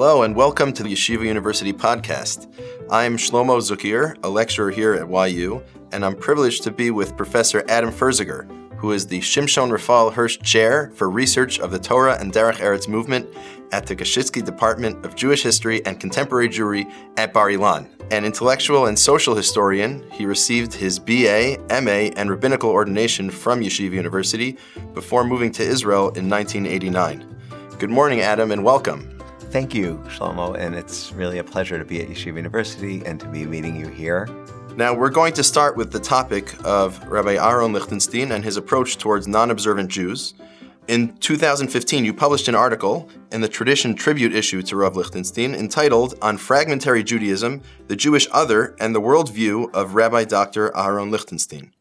Hello, and welcome to the Yeshiva University podcast. I'm Shlomo Zuckier, a lecturer here at YU, and I'm privileged to be with Professor Adam Ferziger, who is the Shimshon Raphael Hirsch Chair for Research of the Torah and Derech Eretz Movement at the Koschitzky Department of Jewish History and Contemporary Jewry at Bar Ilan. An intellectual and social historian, he received his BA, MA, and rabbinical ordination from Yeshiva University before moving to Israel in 1989. Good morning, Adam, and welcome. Thank you, Shlomo, and it's really a pleasure to be at Yeshiva University and to be meeting you here. Now, we're going to start with the topic of Rabbi Aaron Lichtenstein and his approach towards non observant Jews. In 2015, you published an article in the Tradition Tribute issue to Rav Lichtenstein entitled On Fragmentary Judaism, the Jewish Other, and the Worldview of Rabbi Dr. Aaron Lichtenstein.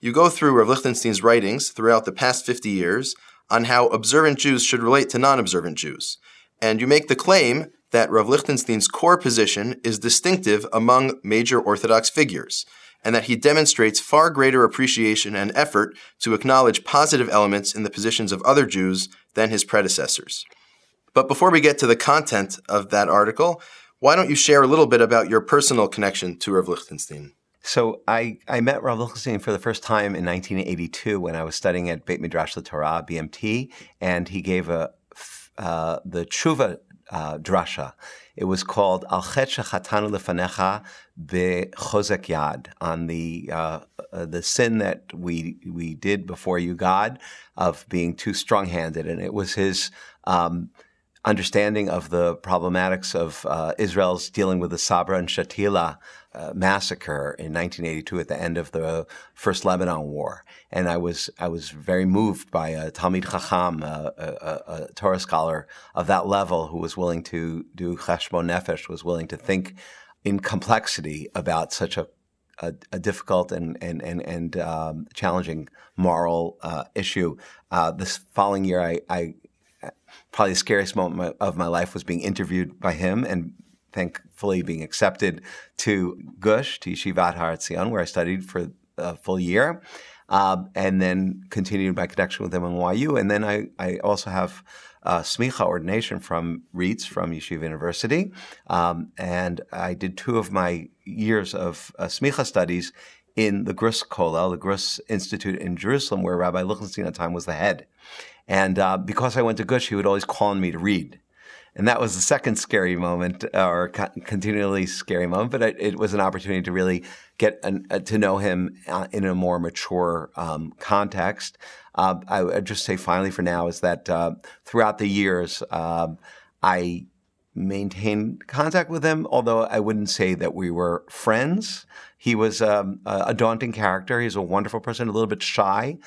You go through Rav Lichtenstein's writings throughout the past 50 years on how observant Jews should relate to non observant Jews. And you make the claim that Rav Lichtenstein's core position is distinctive among major Orthodox figures, and that he demonstrates far greater appreciation and effort to acknowledge positive elements in the positions of other Jews than his predecessors. But before we get to the content of that article, why don't you share a little bit about your personal connection to Rav Lichtenstein? So I, I met Rav Lichtenstein for the first time in 1982 when I was studying at Beit Midrash Torah, BMT, and he gave a uh, the tshuva uh, drasha. It was called Al Chet Lefanecha Bechozek Yad on the uh, uh, the sin that we we did before you, God, of being too strong-handed, and it was his. Um, understanding of the problematics of uh, Israel's dealing with the Sabra and Shatila uh, massacre in 1982 at the end of the First Lebanon War, and I was I was very moved by a Talmid Chacham, a, a, a, Torah scholar of that level, who was willing to do cheshbon nefesh, was willing to think in complexity about such a a, a, difficult and and and, and um, challenging moral uh, issue. Uh, this following year, I, I, probably the scariest moment of my life was being interviewed by him and thankfully being accepted to Gush, to Yeshivat Har Etzion, where I studied for a full year, um, and then continued my connection with him in YU. And then I, I also have uh, smicha ordination from RIETS from Yeshiva University, um, and I did two of my years of uh, smicha studies in the Gruss Kollel, the Gruss Institute in Jerusalem, where Rabbi Lichtenstein at the time was the head. And uh, because I went to Gush, he would always call on me to read. And that was the second scary moment, or continually scary moment, but it, it was an opportunity to really get an, uh, to know him uh, in a more mature um, context. Uh, I would just say finally for now is that uh, throughout the years, um, I maintained contact with him, although I wouldn't say that we were friends. He was um, a daunting character. He's a wonderful person, a little bit shy.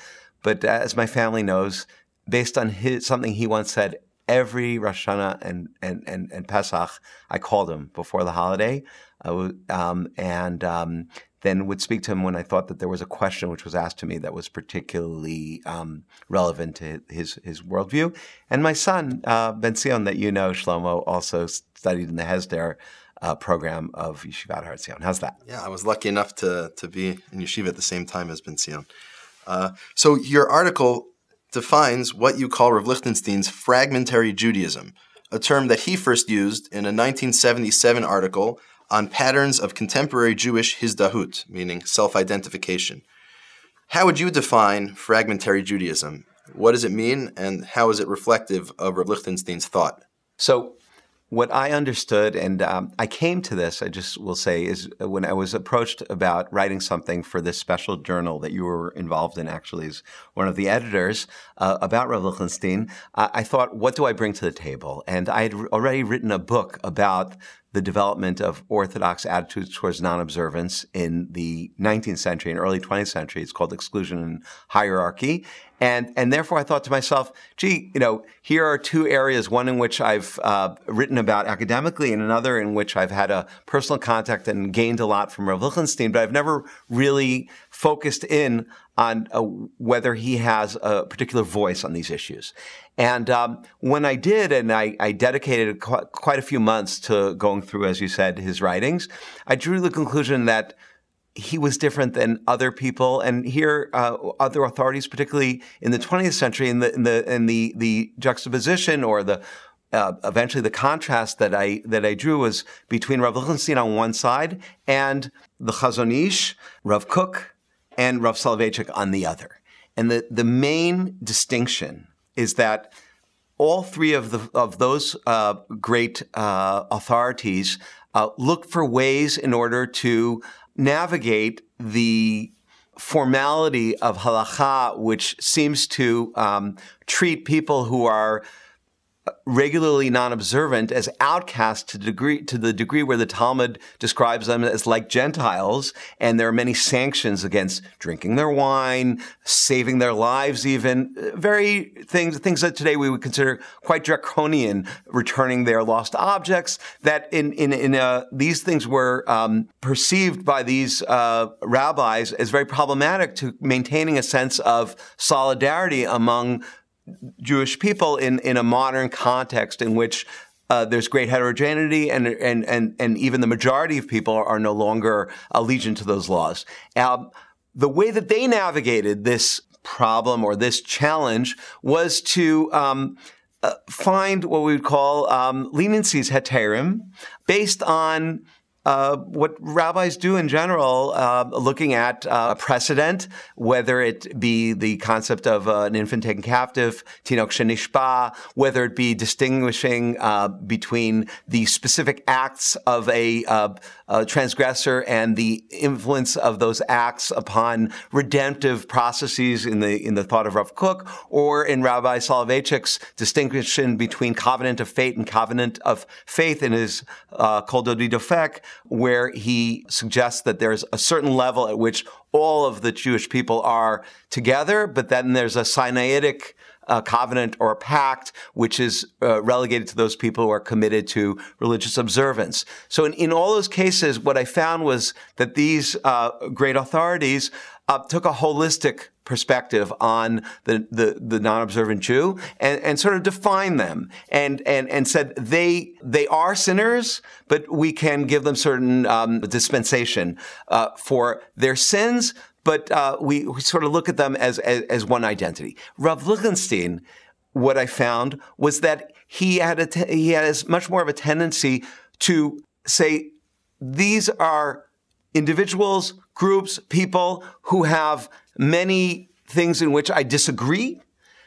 But as my family knows, based on his, something he once said, every Rosh Hashanah and, and, and, and Pesach, I called him before the holiday. Um, and um, then would speak to him when I thought that there was a question which was asked to me that was particularly um, relevant to his his worldview. And my son uh, Ben Sion, that you know, Shlomo, also studied in the Hesder uh, program of Yeshivat Har Etzion. How's that? Yeah, I was lucky enough to to be in yeshiva at the same time as Ben Sion. Uh, so your article defines what you call Rav Lichtenstein's fragmentary Judaism, a term that he first used in a 1977 article on patterns of contemporary Jewish hizdahut, meaning self-identification. How would you define fragmentary Judaism? What does it mean, and how is it reflective of Rav Lichtenstein's thought? So, what I understood, and um, I came to this, I just will say, is when I was approached about writing something for this special journal that you were involved in, actually, as one of the editors uh, about Rav Lichtenstein, I thought, what do I bring to the table? And I had already written a book about the development of Orthodox attitudes towards non-observance in the 19th century and early 20th century. It's called Exclusion and Hierarchy. And, and therefore I thought to myself, gee, you know, here are two areas, one in which I've uh, written about academically and another in which I've had a personal contact and gained a lot from Rav Lichtenstein, but I've never really focused in on uh, whether he has a particular voice on these issues. And um, when I did, and I, I dedicated qu- quite a few months to going through, as you said, his writings, I drew the conclusion that he was different than other people, and here uh, other authorities, particularly in the 20th century, in the in the in the the juxtaposition or the uh, eventually the contrast that I that I drew was between Rav Lichtenstein on one side and the Chazon Ish, Rav Kook, and Rav Soloveitchik on the other. And the, the main distinction is that all three of the of those uh, great uh, authorities uh, look for ways in order to navigate the formality of halacha, which seems to um, treat people who are regularly non-observant as outcasts to degree to the degree where the Talmud describes them as like Gentiles, and there are many sanctions against drinking their wine, saving their lives, even very things things that today we would consider quite draconian, returning their lost objects. That in in in uh, these things were um, perceived by these uh, rabbis as very problematic to maintaining a sense of solidarity among Jewish people in, in a modern context in which uh, there's great heterogeneity, and, and, and, and even the majority of people are no longer allegiant to those laws. The way that they navigated this problem or this challenge was to um, uh, find what we would call um, leniencies heterim based on uh, what rabbis do in general, uh, looking at uh, precedent, whether it be the concept of uh, an infant taken captive, tinok shenishba, whether it be distinguishing uh, between the specific acts of a, a, transgressor and the influence of those acts upon redemptive processes in the in the thought of Rav Kook or in Rabbi Soloveitchik's distinction between covenant of fate and covenant of faith in his uh, Kol Dodi Dofek, where he suggests that there's a certain level at which all of the Jewish people are together, but then there's a Sinaitic uh, covenant or a pact, which is uh, relegated to those people who are committed to religious observance. So in, in all those cases, what I found was that these uh, great authorities uh, took a holistic perspective on the, the, the, non-observant Jew and, and sort of defined them and, and, and said they, they are sinners, but we can give them certain um, dispensation uh, for their sins, but uh, we, we, sort of look at them as, as, as one identity. Rav Lichtenstein, what I found was that he had he has much more of a tendency to say these are individuals, groups, people who have many things in which I disagree,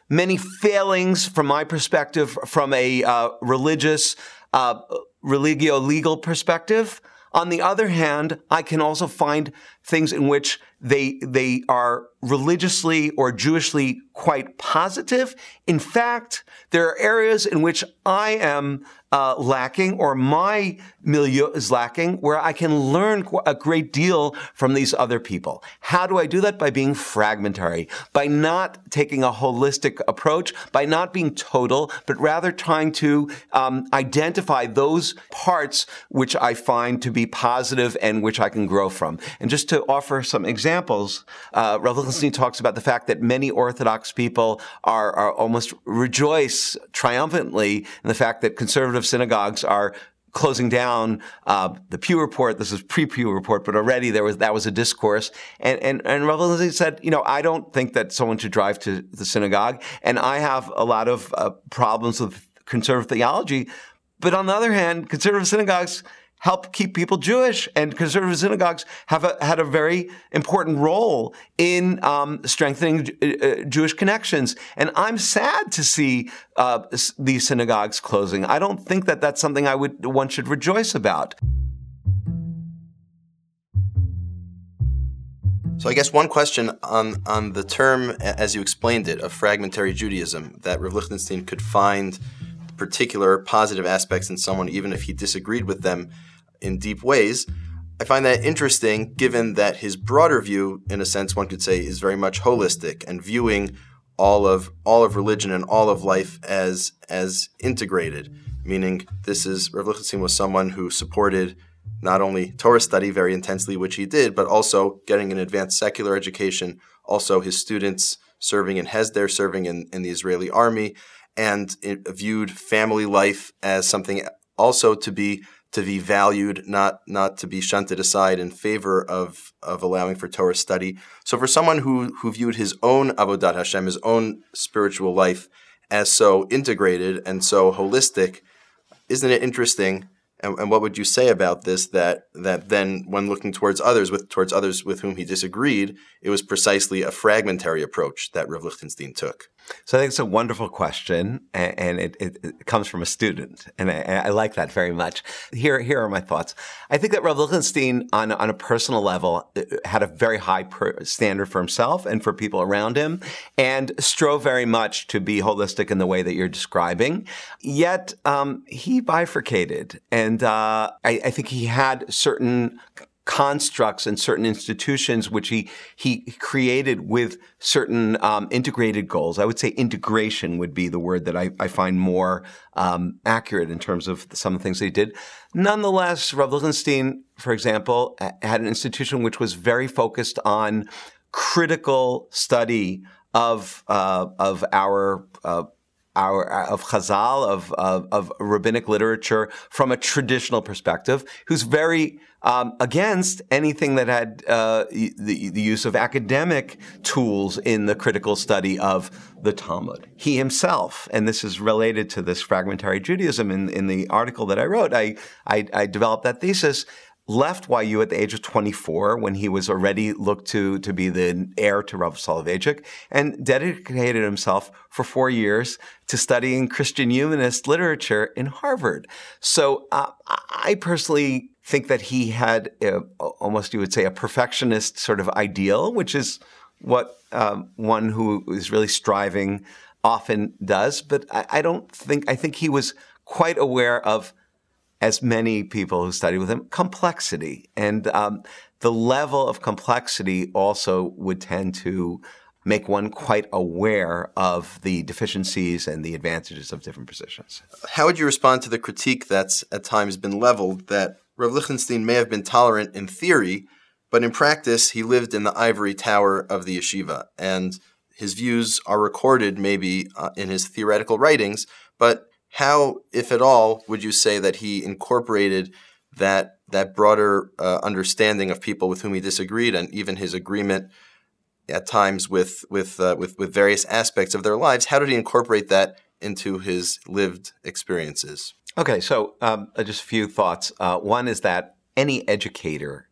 many failings from my perspective, from a uh, religious, uh, religio legal perspective. On the other hand, I can also find things in which they, they are religiously or Jewishly quite positive. In fact, there are areas in which I am uh, lacking or my milieu is lacking where I can learn a great deal from these other people. How do I do that? By being fragmentary, by not taking a holistic approach, by not being total, but rather trying to um, identify those parts which I find to be positive and which I can grow from. And just to offer some examples, uh, Rav Lichtenstein talks about the fact that many Orthodox people are, are almost rejoice triumphantly in the fact that conservative conservative synagogues are closing down uh, the Pew report. This is pre-Pew report, but already there was that was a discourse. And and and Rav said, you know, I don't think that someone should drive to the synagogue, and I have a lot of uh, problems with conservative theology. But on the other hand, conservative synagogues help keep people Jewish, and conservative synagogues have a, had a very important role in um, strengthening uh, uh, Jewish connections. And I'm sad to see uh, these synagogues closing. I don't think that that's something I would one should rejoice about. So I guess one question on on the term, as you explained it, of fragmentary Judaism, that Rav Lichtenstein could find particular positive aspects in someone, even if he disagreed with them in deep ways. I find that interesting given that his broader view, in a sense, one could say, is very much holistic and viewing all of all of religion and all of life as as integrated. Meaning, this is Rav Lichtenstein was someone who supported not only Torah study very intensely, which he did, but also getting an advanced secular education. Also, his students serving in Hesder, serving in, in the Israeli army, and viewed family life as something also to be to be valued, not not to be shunted aside in favor of of allowing for Torah study. So for someone who who viewed his own avodat Hashem, his own spiritual life as so integrated and so holistic. Isn't it interesting? And, and, what would you say about this? That that then, when looking towards others, with towards others with whom he disagreed, it was precisely a fragmentary approach that Rav Lichtenstein took. So I think it's a wonderful question, and it, it, it comes from a student, and I, I, like that very much. Here, here are my thoughts. I think that Rav Lichtenstein, on on a personal level, uh, had a very high standard for himself and for people around him, and strove very much to be holistic in the way that you're describing. Yet um, he bifurcated, and uh, I, I think he had certain constructs and certain institutions which he he created with certain um, integrated goals. I would say integration would be the word that I, I find more um, accurate in terms of some of the things he did. Nonetheless, Rav Lichtenstein, for example, had an institution which was very focused on critical study of uh, of our uh, our of Chazal of, of, of rabbinic literature from a traditional perspective, who's very um, against anything that had uh, the, the use of academic tools in the critical study of the Talmud. He himself, and this is related to this fragmentary Judaism in, in the article that I wrote, I, I, I developed that thesis left YU at the age of 24 when he was already looked to to be the heir to Rav Soloveitchik and dedicated himself for four years to studying Christian humanist literature in Harvard. So uh, I personally think that he had a, almost, you would say, a perfectionist sort of ideal, which is what um, one who is really striving often does. But I, I don't think, I think he was quite aware of as many people who studied with him, complexity. And um, the level of complexity also would tend to make one quite aware of the deficiencies and the advantages of different positions. How would you respond to the critique that's at times been leveled that Rav Lichtenstein may have been tolerant in theory, but in practice he lived in the ivory tower of the yeshiva, and his views are recorded maybe uh, in his theoretical writings, but how, if at all, would you say that he incorporated that that broader uh, understanding of people with whom he disagreed, and even his agreement at times with with uh, with with various aspects of their lives? How did he incorporate that into his lived experiences? Okay, so um, uh, just a few thoughts. Uh, one is that any educator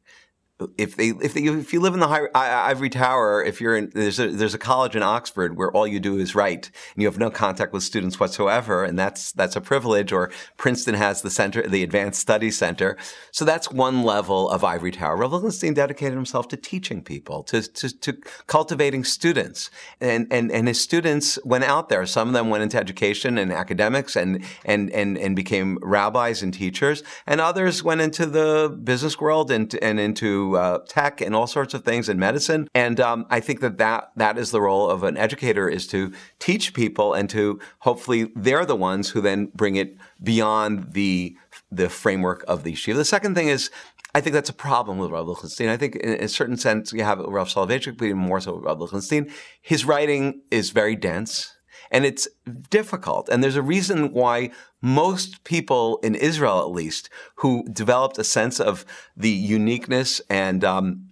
if they if they, if you live in the high, ivory tower, if you're in there's a there's a college in Oxford where all you do is write and you have no contact with students whatsoever, and that's that's a privilege. Or Princeton has the center, the Advanced Study Center, so that's one level of ivory tower. Rav Lichtenstein dedicated himself to teaching people, to, to to cultivating students, and and and his students went out there. Some of them went into education and academics, and and and and became rabbis and teachers, and others went into the business world and and into uh, tech and all sorts of things in medicine. And um, I think that, that that is the role of an educator is to teach people and to hopefully they're the ones who then bring it beyond the the framework of the yeshiva. The second thing is I think that's a problem with Rav Lichtenstein. I think in a certain sense you have Rav Soloveitchik, but even more so with Rav Lichtenstein. His writing is very dense and it's difficult. And there's a reason why most people in Israel, at least, who developed a sense of the uniqueness and um,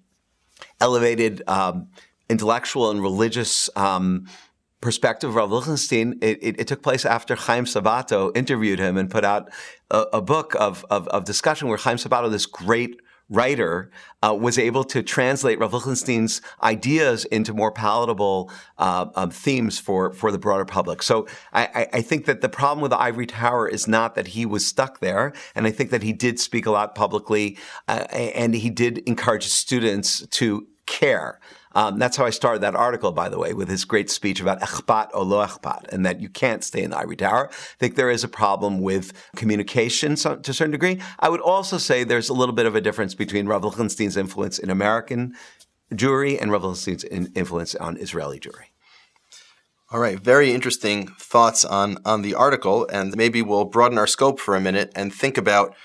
elevated um, intellectual and religious um, perspective of Rav it, it, it, took place after Chaim Sabato interviewed him and put out a, a book of, of, of, discussion where Chaim Sabato, this great writer uh, was able to translate Rav Lichtenstein's ideas into more palatable uh, um, themes for, for the broader public. So I, I, think that the problem with the ivory tower is not that he was stuck there, and I think that he did speak a lot publicly, uh, and he did encourage students to care um, that's how I started that article, by the way, with his great speech about echpat or lo echpat, and that you can't stay in the ivory tower. I think there is a problem with communication to a certain degree. I would also say there's a little bit of a difference between Rav Lichtenstein's influence in American Jewry and Rav Lichtenstein's influence on Israeli Jewry. All right, very interesting thoughts on on the article, and maybe we'll broaden our scope for a minute and think about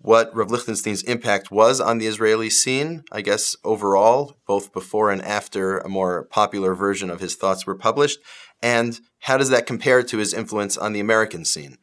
what Rav Lichtenstein's impact was on the Israeli scene, I guess overall, both before and after a more popular version of his thoughts were published, and how does that compare to his influence on the American scene?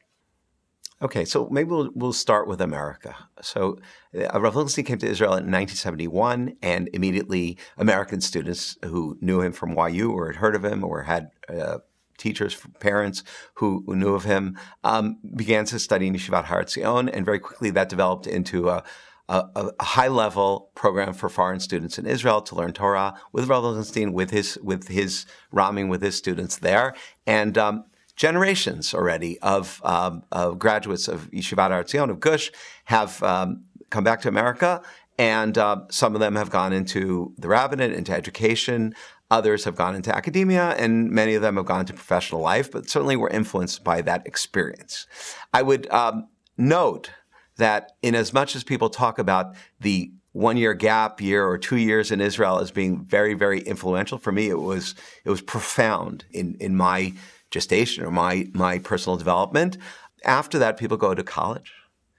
Okay, so maybe we'll, we'll start with America. So uh, Rav Lichtenstein came to Israel in 1971, and immediately American students who knew him from YU or had heard of him or had uh, teachers, parents who, who knew of him, um, began to study in Yeshivat and very quickly that developed into a, a, a high level program for foreign students in Israel to learn Torah with Rav with his with his ramim with his students there, and um, generations already of, um, of, graduates of Yeshivat Har Etzion of Gush have um, come back to America, and uh, some of them have gone into the rabbinate, into education. Others have gone into academia, and many of them have gone into professional life, but certainly were influenced by that experience. I would um, note that in as much as people talk about the one year gap year or two years in Israel as being very, very influential, for me it was it was profound in, in my gestation or my my personal development. After that, people go to college.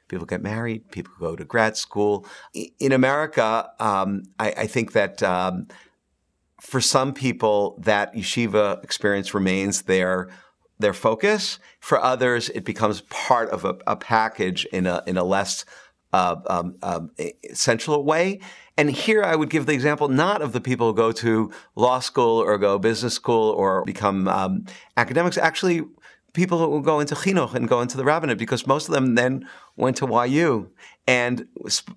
People get married. People go to grad school. In America, um, I, I, think that um, for some people, that yeshiva experience remains their their focus. For others, it becomes part of a, a package in a in a less uh, um, um, central way. And here I would give the example not of the people who go to law school or go business school or become um, academics. Actually, people who go into chinuch and go into the rabbinate because most of them then went to YU and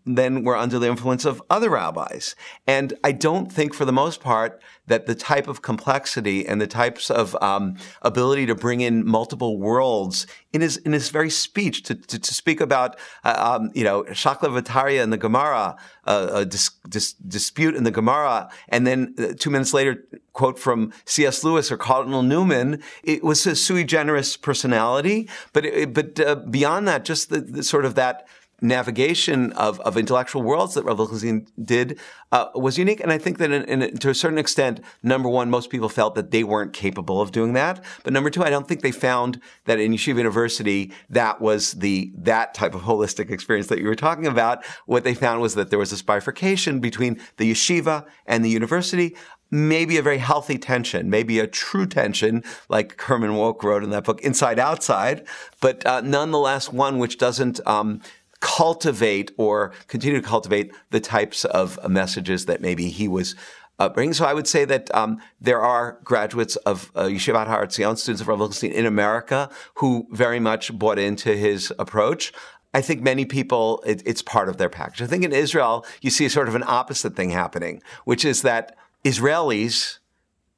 then were under the influence of other rabbis. And I don't think, for the most part, that the type of complexity and the types of um, ability to bring in multiple worlds in his in his very speech to to, to speak about uh, um, you know Shakla Vataria in the Gemara, uh, a dis, dis, dispute in the Gemara, and then uh, two minutes later quote from C.S. Lewis or Cardinal Newman. It was a sui generis personality, but it, but uh, beyond that, just the, the sort of that navigation of, of intellectual worlds that Lichtenstein did uh, was unique. And I think that in, in, to a certain extent, number one, most people felt that they weren't capable of doing that. But number two, I don't think they found that in Yeshiva University, that was the, that type of holistic experience that you were talking about. What they found was that there was this bifurcation between the yeshiva and the university maybe a very healthy tension, maybe a true tension, like Herman Wouk wrote in that book, Inside Outside, but uh, nonetheless one which doesn't um, cultivate or continue to cultivate the types of messages that maybe he was uh, bringing. So I would say that um, there are graduates of uh, Yeshivat Har students of Rav Lichtenstein in America, who very much bought into his approach. I think many people, it, it's part of their package. I think in Israel, you see sort of an opposite thing happening, which is that Israelis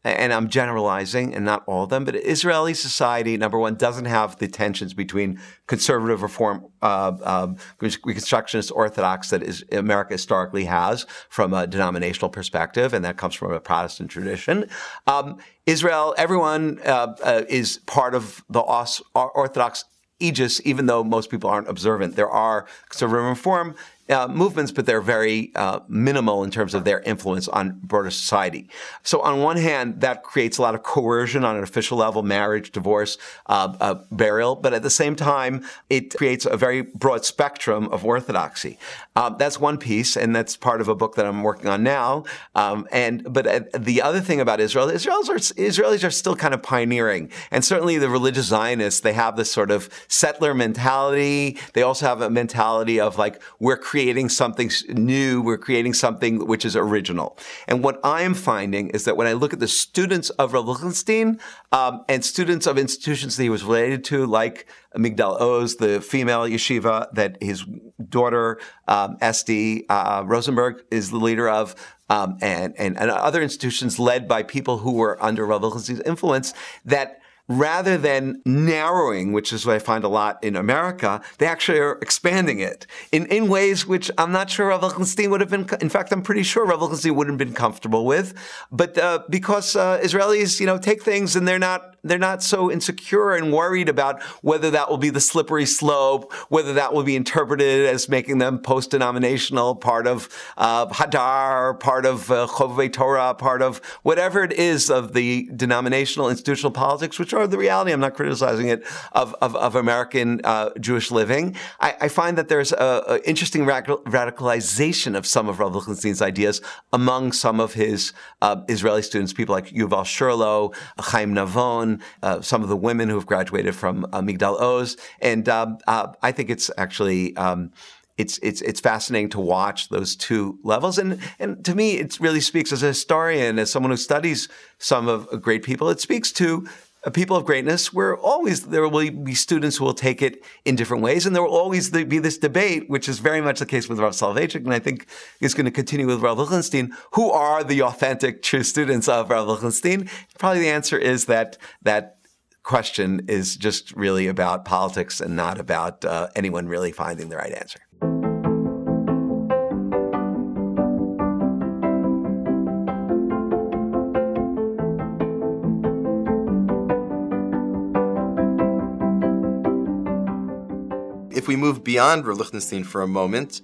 and I'm generalizing and not all of them, but Israeli society, number one, doesn't have the tensions between conservative reform, uh, um, Reconstructionist Orthodox that is, America historically has from a denominational perspective, and that comes from a Protestant tradition. Um, Israel, everyone uh, uh, is part of the Orthodox aegis, even though most people aren't observant. There are conservative reform uh, movements, but they're very uh, minimal in terms of their influence on broader society. So, on one hand, that creates a lot of coercion on an official level, marriage, divorce, uh, uh burial, but at the same time, it creates a very broad spectrum of orthodoxy. Um, that's one piece, and that's part of a book that I'm working on now. Um, and but uh, the other thing about Israel, Israelis are, Israelis are still kind of pioneering, and certainly the religious Zionists, they have this sort of settler mentality. They also have a mentality of like we're creating creating something new. We're creating something which is original. And what I am finding is that when I look at the students of Lichtenstein um, and students of institutions that he was related to, like Migdal Oz, the female yeshiva that his daughter um, Esty uh, Rosenberg is the leader of, um, and, and, and other institutions led by people who were under Rav Lichtenstein's influence, that rather than narrowing, which is what I find a lot in America, they actually are expanding it in, in ways which I'm not sure Rav Lichtenstein would have been, in fact, I'm pretty sure Rav Lichtenstein wouldn't have been comfortable with. But uh, because uh, Israelis, you know, take things and they're not they're not so insecure and worried about whether that will be the slippery slope, whether that will be interpreted as making them post-denominational, part of uh, Hadar, part of uh, Chovevei Torah, part of whatever it is of the denominational institutional politics, which are the reality. I'm not criticizing it of of, of American uh, Jewish living. I, I, find that there's an interesting radicalization of some of Rav Lichtenstein's ideas among some of his uh, Israeli students, people like Yuval Cherlow, Chaim Navon uh, some of the women who have graduated from uh, Migdal Oz, and um, uh, I think it's actually. Um, it's it's it's fascinating to watch those two levels, and and to me, it really speaks as a historian, as someone who studies some of great people. It speaks to people of greatness, we're always there will be students who will take it in different ways, and there will always be this debate, which is very much the case with Rav Soloveitchik, and I think is going to continue with Rav Lichtenstein. Who are the authentic, true students of Rav Lichtenstein? Probably the answer is that that question is just really about politics and not about uh, anyone really finding the right answer. We move beyond Lichtenstein for a moment,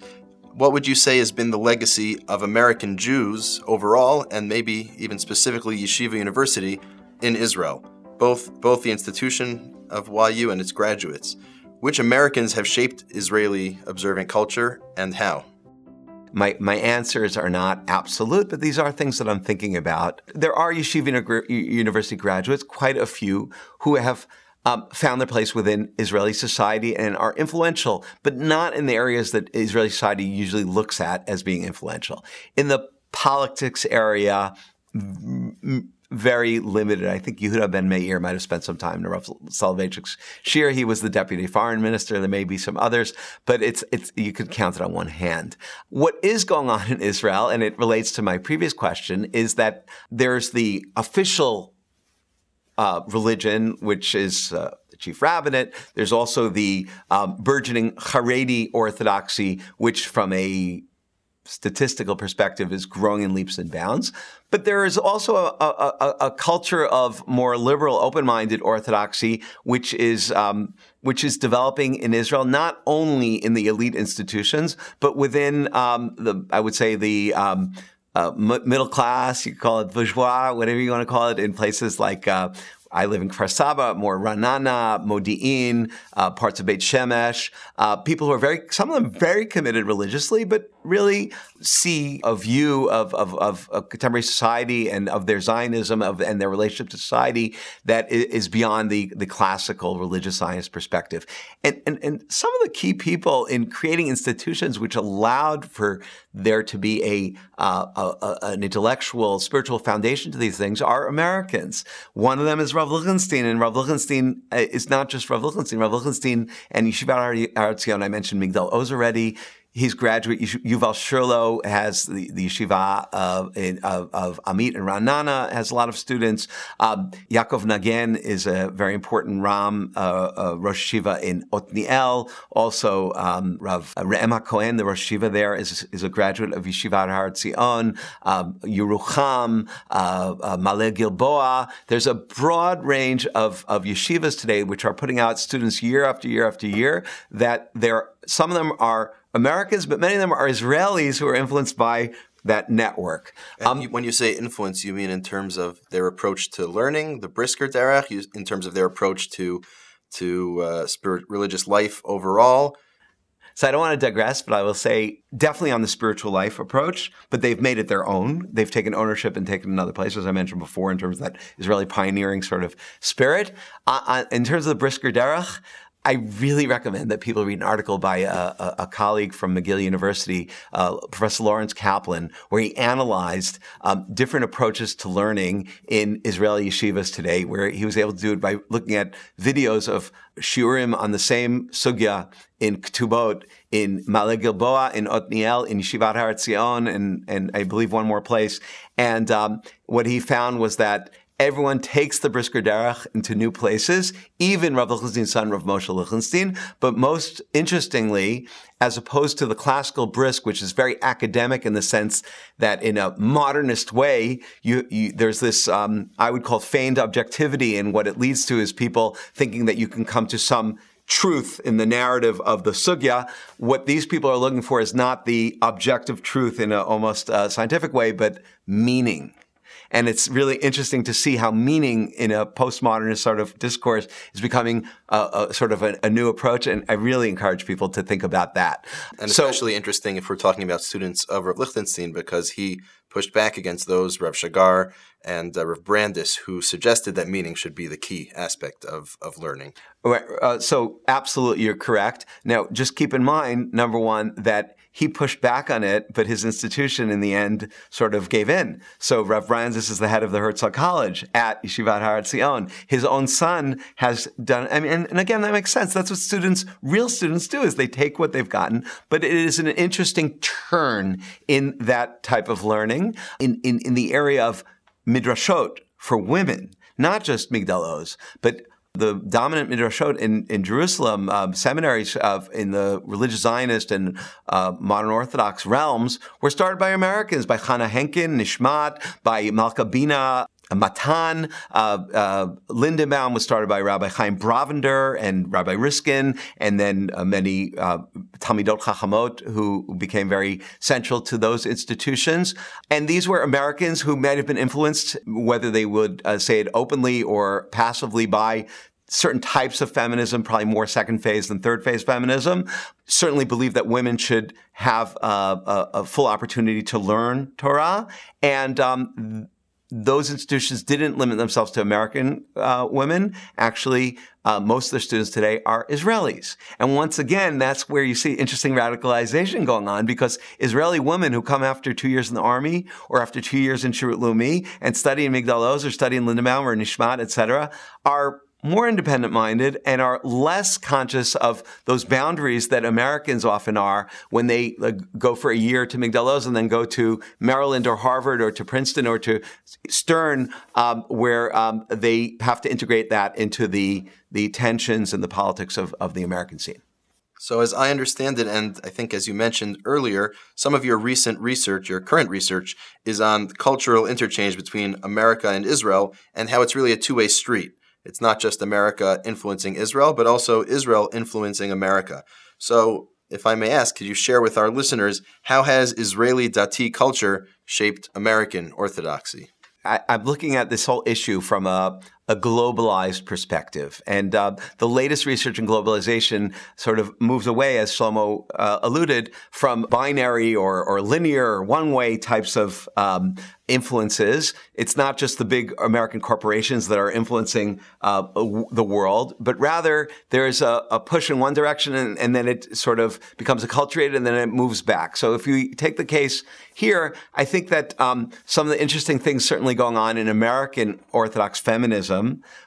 what would you say has been the legacy of American Jews overall, and maybe even specifically Yeshiva University in Israel? Both, both the institution of YU and its graduates. Which Americans have shaped Israeli observant culture and how? My, my answers are not absolute, but these are things that I'm thinking about. There are Yeshiva University graduates, quite a few, who have um, found their place within Israeli society and are influential, but not in the areas that Israeli society usually looks at as being influential. In the politics area, very limited. I think Yehuda Ben Meir might have spent some time in Rav Soloveitchik's shiur. He was the deputy foreign minister. There may be some others, but it's it's you could count it on one hand. What is going on in Israel, and it relates to my previous question, is that there's the official uh, religion, which is uh, the chief rabbinate. There's also the um, burgeoning Haredi orthodoxy, which, from a statistical perspective, is growing in leaps and bounds. But there is also a, a, a culture of more liberal, open-minded orthodoxy, which is um, which is developing in Israel, not only in the elite institutions, but within um, the, I would say, the um, uh, m- middle class, you call it bourgeois, whatever you want to call it, in places like uh, I live in Kfar Saba, more Ra'anana, Modi'in, uh, parts of Beit Shemesh. Uh, people who are very, some of them very committed religiously, but really see a view of, of, of, contemporary society and of their Zionism of, and their relationship to society that is beyond the, the classical religious Zionist perspective. And, and, and some of the key people in creating institutions which allowed for there to be a, uh, a, an intellectual, spiritual foundation to these things are Americans. One of them is Rav Lichtenstein, and Rav Lichtenstein uh, is not just Rav Lichtenstein. Rav Lichtenstein and Yeshiva Zion, I mentioned Migdal Oz already. He's graduate. Yuval Cherlow has the, the yeshiva of, of, of, Amit and Ra'anana, has a lot of students. Um, Yaakov Nagen is a very important Ram, uh, uh, Rosh Yeshiva in Otniel. Also, um, Rav Re'em Cohen, the Rosh Yeshiva there, is, is a graduate of Yeshiva Har Etzion. Um, Yerucham, uh, uh, Gilboa. There's a broad range of, of yeshivas today which are putting out students year after year after year that they're, some of them are Americans, but many of them are Israelis who are influenced by that network. Um, when you say influence, you mean in terms of their approach to learning, the Brisker Derech, in terms of their approach to to uh, spirit, religious life overall. So I don't want to digress, but I will say definitely on the spiritual life approach, but they've made it their own. They've taken ownership and taken another place, as I mentioned before, in terms of that Israeli pioneering sort of spirit. Uh, uh in terms of the Brisker Derech, I really recommend that people read an article by a, a, a colleague from McGill University, uh, Professor Lawrence Kaplan, where he analyzed um, different approaches to learning in Israeli yeshivas today, where he was able to do it by looking at videos of shiurim on the same sugya in Ketubot, in Maleh Gilboa, in Otniel, in Yeshivat Har Etzion, and, and I believe one more place. And um, what he found was that Everyone takes the Brisker Derech into new places, even Rav Lichtenstein's son, Rav Moshe Lichtenstein. But most interestingly, as opposed to the classical brisk, which is very academic in the sense that in a modernist way, you, you, there's this, um, I would call feigned objectivity. And what it leads to is people thinking that you can come to some truth in the narrative of the sugya. What these people are looking for is not the objective truth in an almost uh, scientific way, but meaning. And it's really interesting to see how meaning in a postmodernist sort of discourse is becoming a, a sort of a, a, new approach. And I really encourage people to think about that. And so, especially interesting if we're talking about students of Rav Lichtenstein, because he pushed back against those, Rav Shagar and uh, Rav Brandes, who suggested that meaning should be the key aspect of, of learning. Right. Uh, so absolutely, you're correct. Now, just keep in mind, number one, that he pushed back on it, but his institution in the end sort of gave in. So Rev Brandes is the head of the Herzog College at Yeshivat Har Etzion. His own son has done, I mean, and, and again, that makes sense. That's what students, real students do is they take what they've gotten, but it is an interesting turn in that type of learning in, in, in the area of midrashot for women, not just Migdal Oz, but the dominant midrashot in, in Jerusalem, uh, seminaries in the religious Zionist and uh, modern Orthodox realms were started by Americans, by Chana Henkin, Nishmat, by Malka Bina, Matan, uh, uh, Lindenbaum was started by Rabbi Chaim Brovender and Rabbi Riskin, and then uh, many uh, Talmidot Chachamot who became very central to those institutions. And these were Americans who might have been influenced, whether they would uh, say it openly or passively, by certain types of feminism, probably more second phase than third phase feminism. Certainly believe that women should have uh, a, a, full opportunity to learn Torah. And um, those institutions didn't limit themselves to American uh, women. Actually, uh, most of their students today are Israelis. And once again, that's where you see interesting radicalization going on because Israeli women who come after two years in the army or after two years in Shirut Leumi and study in Migdal Oz or study in Lindenbaum or Nishmat, etc., are more independent minded and are less conscious of those boundaries that Americans often are when they go for a year to Migdal and then go to Maryland or Harvard or to Princeton or to Stern, um, where um, they have to integrate that into the, the tensions and the politics of, of the American scene. So, as I understand it, and I think as you mentioned earlier, some of your recent research, your current research, is on cultural interchange between America and Israel and how it's really a two way street. It's not just America influencing Israel, but also Israel influencing America. So, if I may ask, could you share with our listeners how has Israeli Dati culture shaped American Orthodoxy? I, am looking at this whole issue from a, a globalized perspective. And uh, the latest research in globalization sort of moves away, as Shlomo uh, alluded, from binary or, or linear or one way types of um, influences. It's not just the big American corporations that are influencing uh, the world, but rather there's a, a push in one direction and, and, then it sort of becomes acculturated and then it moves back. So if you take the case here, I think that um, some of the interesting things certainly going on in American Orthodox feminism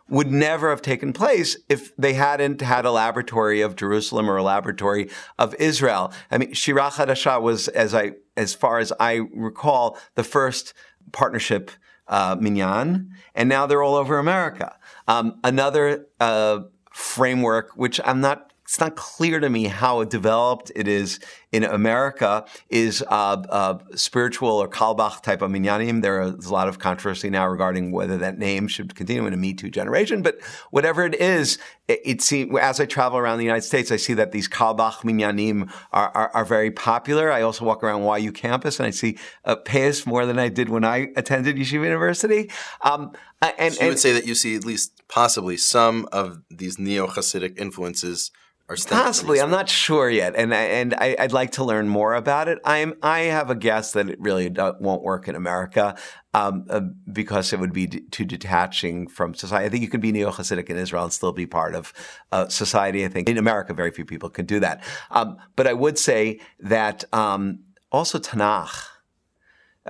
would never have taken place if they hadn't had a laboratory of Jerusalem or a laboratory of Israel. I mean, Shira Chadasha was, as I, as far as I recall, the first partnership uh, minyan, and now they're all over America. Um, another uh, framework, which I'm not it's not clear to me how developed it is in America is uh, uh, spiritual or Carlebach type of minyanim. There's a lot of controversy now regarding whether that name should continue in a Me Too generation, but whatever it is, it, it seems, as I travel around the United States, I see that these Carlebach minyanim are, are, are, very popular. I also walk around YU campus and I see uh, Payas more than I did when I attended Yeshiva University. Um, and, so you and, would say that you see at least possibly some of these neo-Hasidic influences Possibly, I'm not sure yet, and I, and I, would like to learn more about it. I'm I have a guess that it really won't work in America um, uh, because it would be d- too detaching from society. I think you can be neo Hasidic in Israel and still be part of uh, society. I think in America, very few people can do that. Um, but I would say that um, also Tanakh.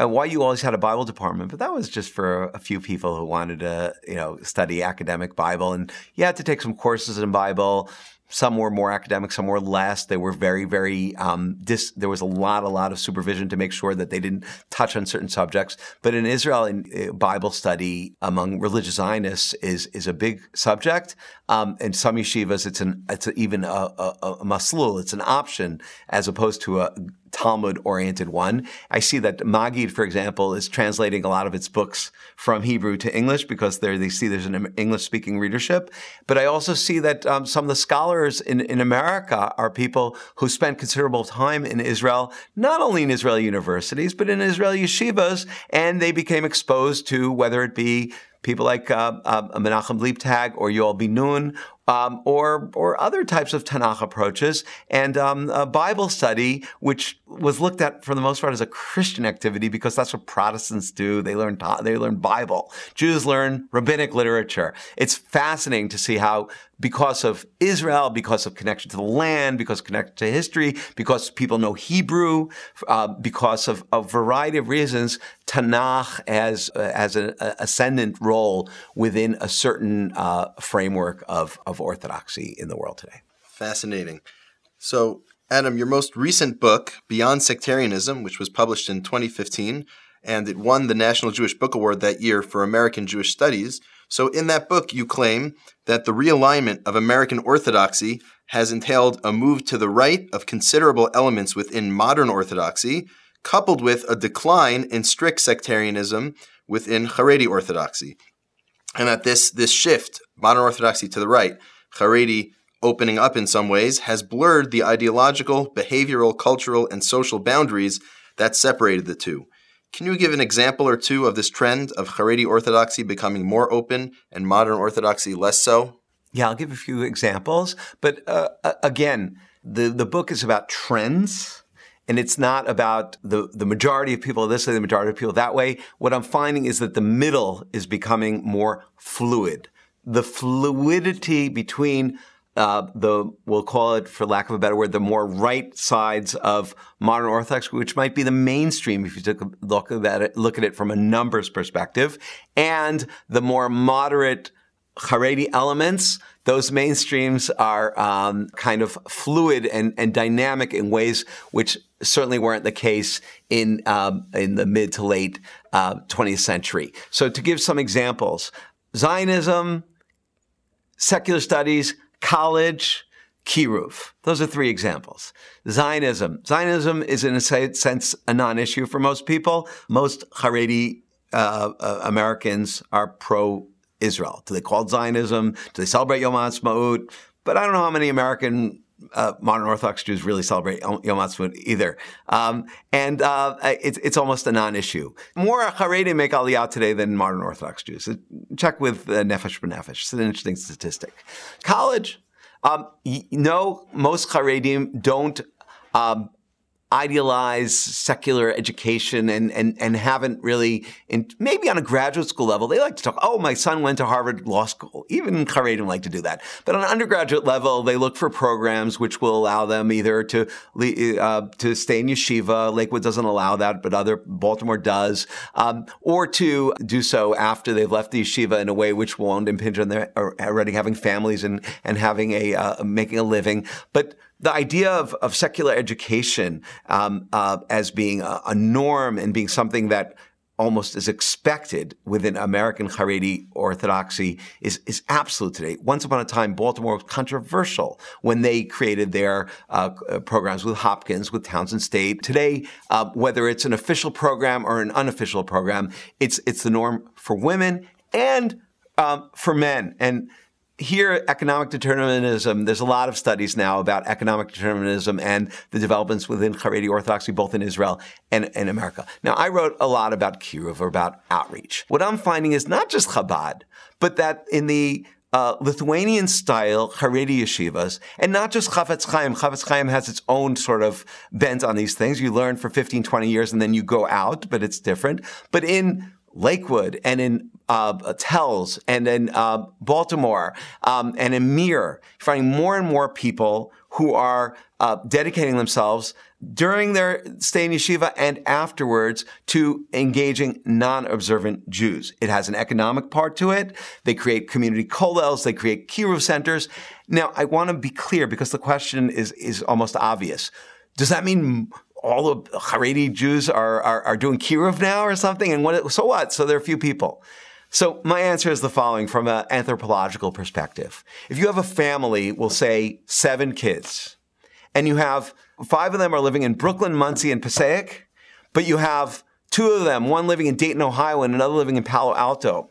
Uh, YU always had a Bible department, but that was just for a few people who wanted to, you know, study academic Bible, and you had to take some courses in Bible some were more academic, some were less. They were very, very, um, dis- there was a lot, a lot of supervision to make sure that they didn't touch on certain subjects. But in Israel, in uh, Bible study among religious Zionists is, is a big subject. Um, in some yeshivas, it's an, it's a, even a, a, a maslul. It's an option as opposed to a Talmud oriented one. I see that Maggid, for example, is translating a lot of its books from Hebrew to English because they see there's an English speaking readership. But I also see that um, some of the scholars in, in America are people who spent considerable time in Israel, not only in Israeli universities, but in Israeli yeshivas, and they became exposed to whether it be people like uh, uh, Menachem Leibtag or Yoel Bin Nun um, or or other types of Tanakh approaches, and um, a Bible study, which was looked at for the most part as a Christian activity because that's what Protestants do. They learn they learn Bible. Jews learn rabbinic literature. It's fascinating to see how because of Israel, because of connection to the land, because connected to history, because people know Hebrew, uh, because of a variety of reasons, Tanakh has uh, has an ascendant role within a certain uh, framework of of orthodoxy in the world today. Fascinating. So, Adam, your most recent book, Beyond Sectarianism, which was published in 2015, and it won the National Jewish Book Award that year for American Jewish Studies. So, in that book, you claim that the realignment of American Orthodoxy has entailed a move to the right of considerable elements within modern Orthodoxy, coupled with a decline in strict sectarianism within Haredi Orthodoxy. And that this, this shift, modern Orthodoxy to the right, Haredi opening up in some ways, has blurred the ideological, behavioral, cultural, and social boundaries that separated the two. Can you give an example or two of this trend of Haredi Orthodoxy becoming more open and modern Orthodoxy less so? Yeah, I'll give a few examples. But uh, again, the, the book is about trends. And it's not about the, the majority of people this way, the majority of people that way. What I'm finding is that the middle is becoming more fluid. The fluidity between uh, the we'll call it, for lack of a better word, the more right sides of modern Orthodox, which might be the mainstream if you took a look at it, look at it from a numbers perspective, and the more moderate Haredi elements. Those mainstreams are um, kind of fluid and, and dynamic in ways which certainly weren't the case in um, in the mid to late uh, 20th century. So, to give some examples, Zionism, secular studies, college, Kiruv. Those are three examples. Zionism. Zionism is in a sense a non-issue for most people. Most Haredi uh, uh, Americans are pro-Israel. Do they call it Zionism? Do they celebrate Yom HaAtzmaut? But I don't know how many American uh, modern Orthodox Jews really celebrate Yom HaAtzmaut either. Um, and uh, it's, it's almost a non-issue. More Haredi make Aliyah today than modern Orthodox Jews. Check with uh, Nefesh B'Nefesh. It's an interesting statistic. College. Um, no, most Haredim don't um, idealize secular education and, and, and haven't really, in, maybe on a graduate school level, they like to talk, oh, my son went to Harvard Law School. Even Haredim like to do that. But on an undergraduate level, they look for programs which will allow them either to, uh, to stay in yeshiva. Lakewood doesn't allow that, but other, Baltimore does, um, or to do so after they've left the yeshiva in a way which won't impinge on their already having families and, and having a, uh, making a living. But the idea of, of secular education um, uh, as being a, a, norm and being something that almost is expected within American Haredi orthodoxy is, is absolute today. Once upon a time, Baltimore was controversial when they created their uh, programs with Hopkins, with Towson State. Today, uh, whether it's an official program or an unofficial program, it's it's the norm for women and um, for men. And here, economic determinism, there's a lot of studies now about economic determinism and the developments within Haredi Orthodoxy, both in Israel and, in America. Now, I wrote a lot about Kiruv, or about outreach. What I'm finding is not just Chabad, but that in the uh, Lithuanian style Haredi yeshivas, and not just Chafetz Chaim. Chafetz Chaim has its own sort of bent on these things. You learn for 15, 20 years and then you go out, but it's different. But in Lakewood and in uh, Telz and in uh, Baltimore um, and in Mir, finding more and more people who are uh, dedicating themselves during their stay in yeshiva and afterwards to engaging non-observant Jews. It has an economic part to it. They create community kollels. They create kiruv centers. Now, I want to be clear because the question is is almost obvious. Does that mean all the Haredi Jews are, are, are doing kiruv now or something? And what, so what? So there are a few people. So my answer is the following from an anthropological perspective. If you have a family, we'll say seven kids, and you have five of them are living in Brooklyn, Monsey, and Passaic, but you have two of them, one living in Dayton, Ohio, and another living in Palo Alto.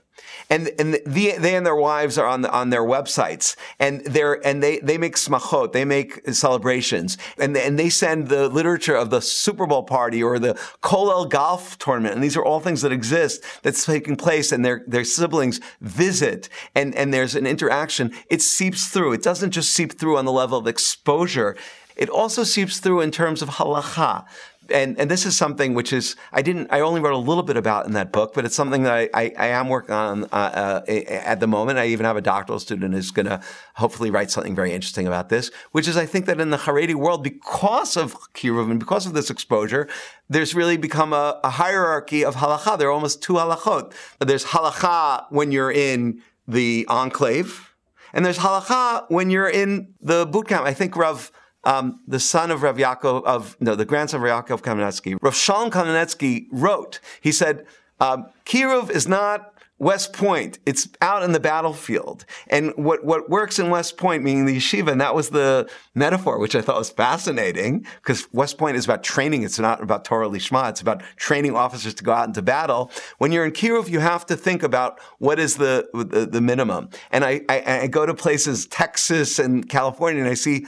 And and the, they and their wives are on the, on their websites, and they're and they they make smachot, they make celebrations, and and they send the literature of the Super Bowl party or the Kollel golf tournament, and these are all things that exist that's taking place, and their their siblings visit, and and there's an interaction. It seeps through. It doesn't just seep through on the level of exposure. It also seeps through in terms of halacha and and this is something which is I didn't I only wrote a little bit about in that book, but it's something that I, I, I am working on uh, uh, at the moment. I even have a doctoral student who's going to hopefully write something very interesting about this, which is I think that in the Haredi world, because of kiruv and because of this exposure, there's really become a, a hierarchy of halacha. There are almost two halachot. There's halacha when you're in the enclave. And there's halacha when you're in the boot camp. I think Rav um, the son of Rav Yaakov, of no, the grandson of Rav Yaakov Kamenetsky, Rav Shalom Kamenetsky wrote. He said, um, "Kiruv is not West Point. It's out in the battlefield. And what, what works in West Point, meaning the yeshiva, and that was the metaphor, which I thought was fascinating, because West Point is about training. It's not about Torah Lishma. It's about training officers to go out into battle. When you're in Kiruv, you have to think about what is the, the, the minimum. And I, I, I go to places, Texas and California, and I see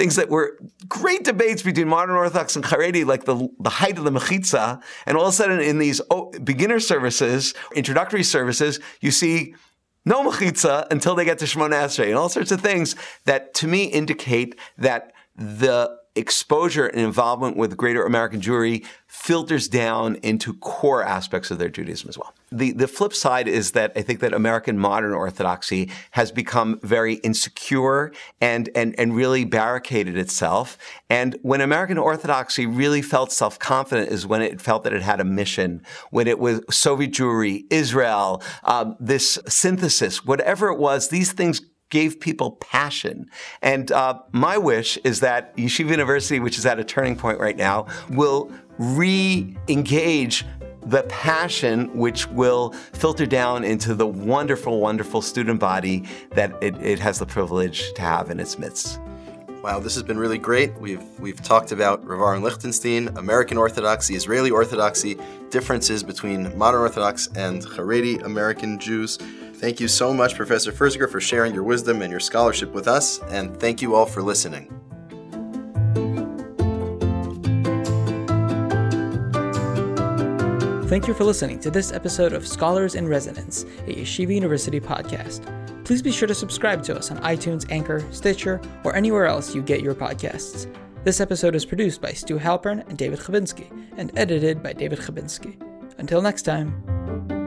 things that were great debates between modern Orthodox and Haredi, like the, the height of the mechitza, and all of a sudden in these oh, beginner services, introductory services, you see no mechitza until they get to Shemona Esrei, and all sorts of things that to me indicate that the exposure and involvement with greater American Jewry filters down into core aspects of their Judaism as well. The, the flip side is that I think that American modern Orthodoxy has become very insecure and, and, and really barricaded itself. And when American Orthodoxy really felt self-confident is when it felt that it had a mission, when it was Soviet Jewry, Israel, um, this synthesis, whatever it was, these things gave people passion. And uh, my wish is that Yeshiva University, which is at a turning point right now, will re-engage the passion which will filter down into the wonderful, wonderful student body that it, it has the privilege to have in its midst. Wow, this has been really great. We've we've talked about Rav Aharon Lichtenstein, American Orthodoxy, Israeli Orthodoxy, differences between modern Orthodox and Haredi American Jews. Thank you so much, Professor Ferziger, for sharing your wisdom and your scholarship with us, and thank you all for listening. Thank you for listening to this episode of Scholars in Residence, a Yeshiva University podcast. Please be sure to subscribe to us on iTunes, Anchor, Stitcher, or anywhere else you get your podcasts. This episode is produced by Stu Halpern and David Chabinsky, and edited by David Chabinsky. Until next time.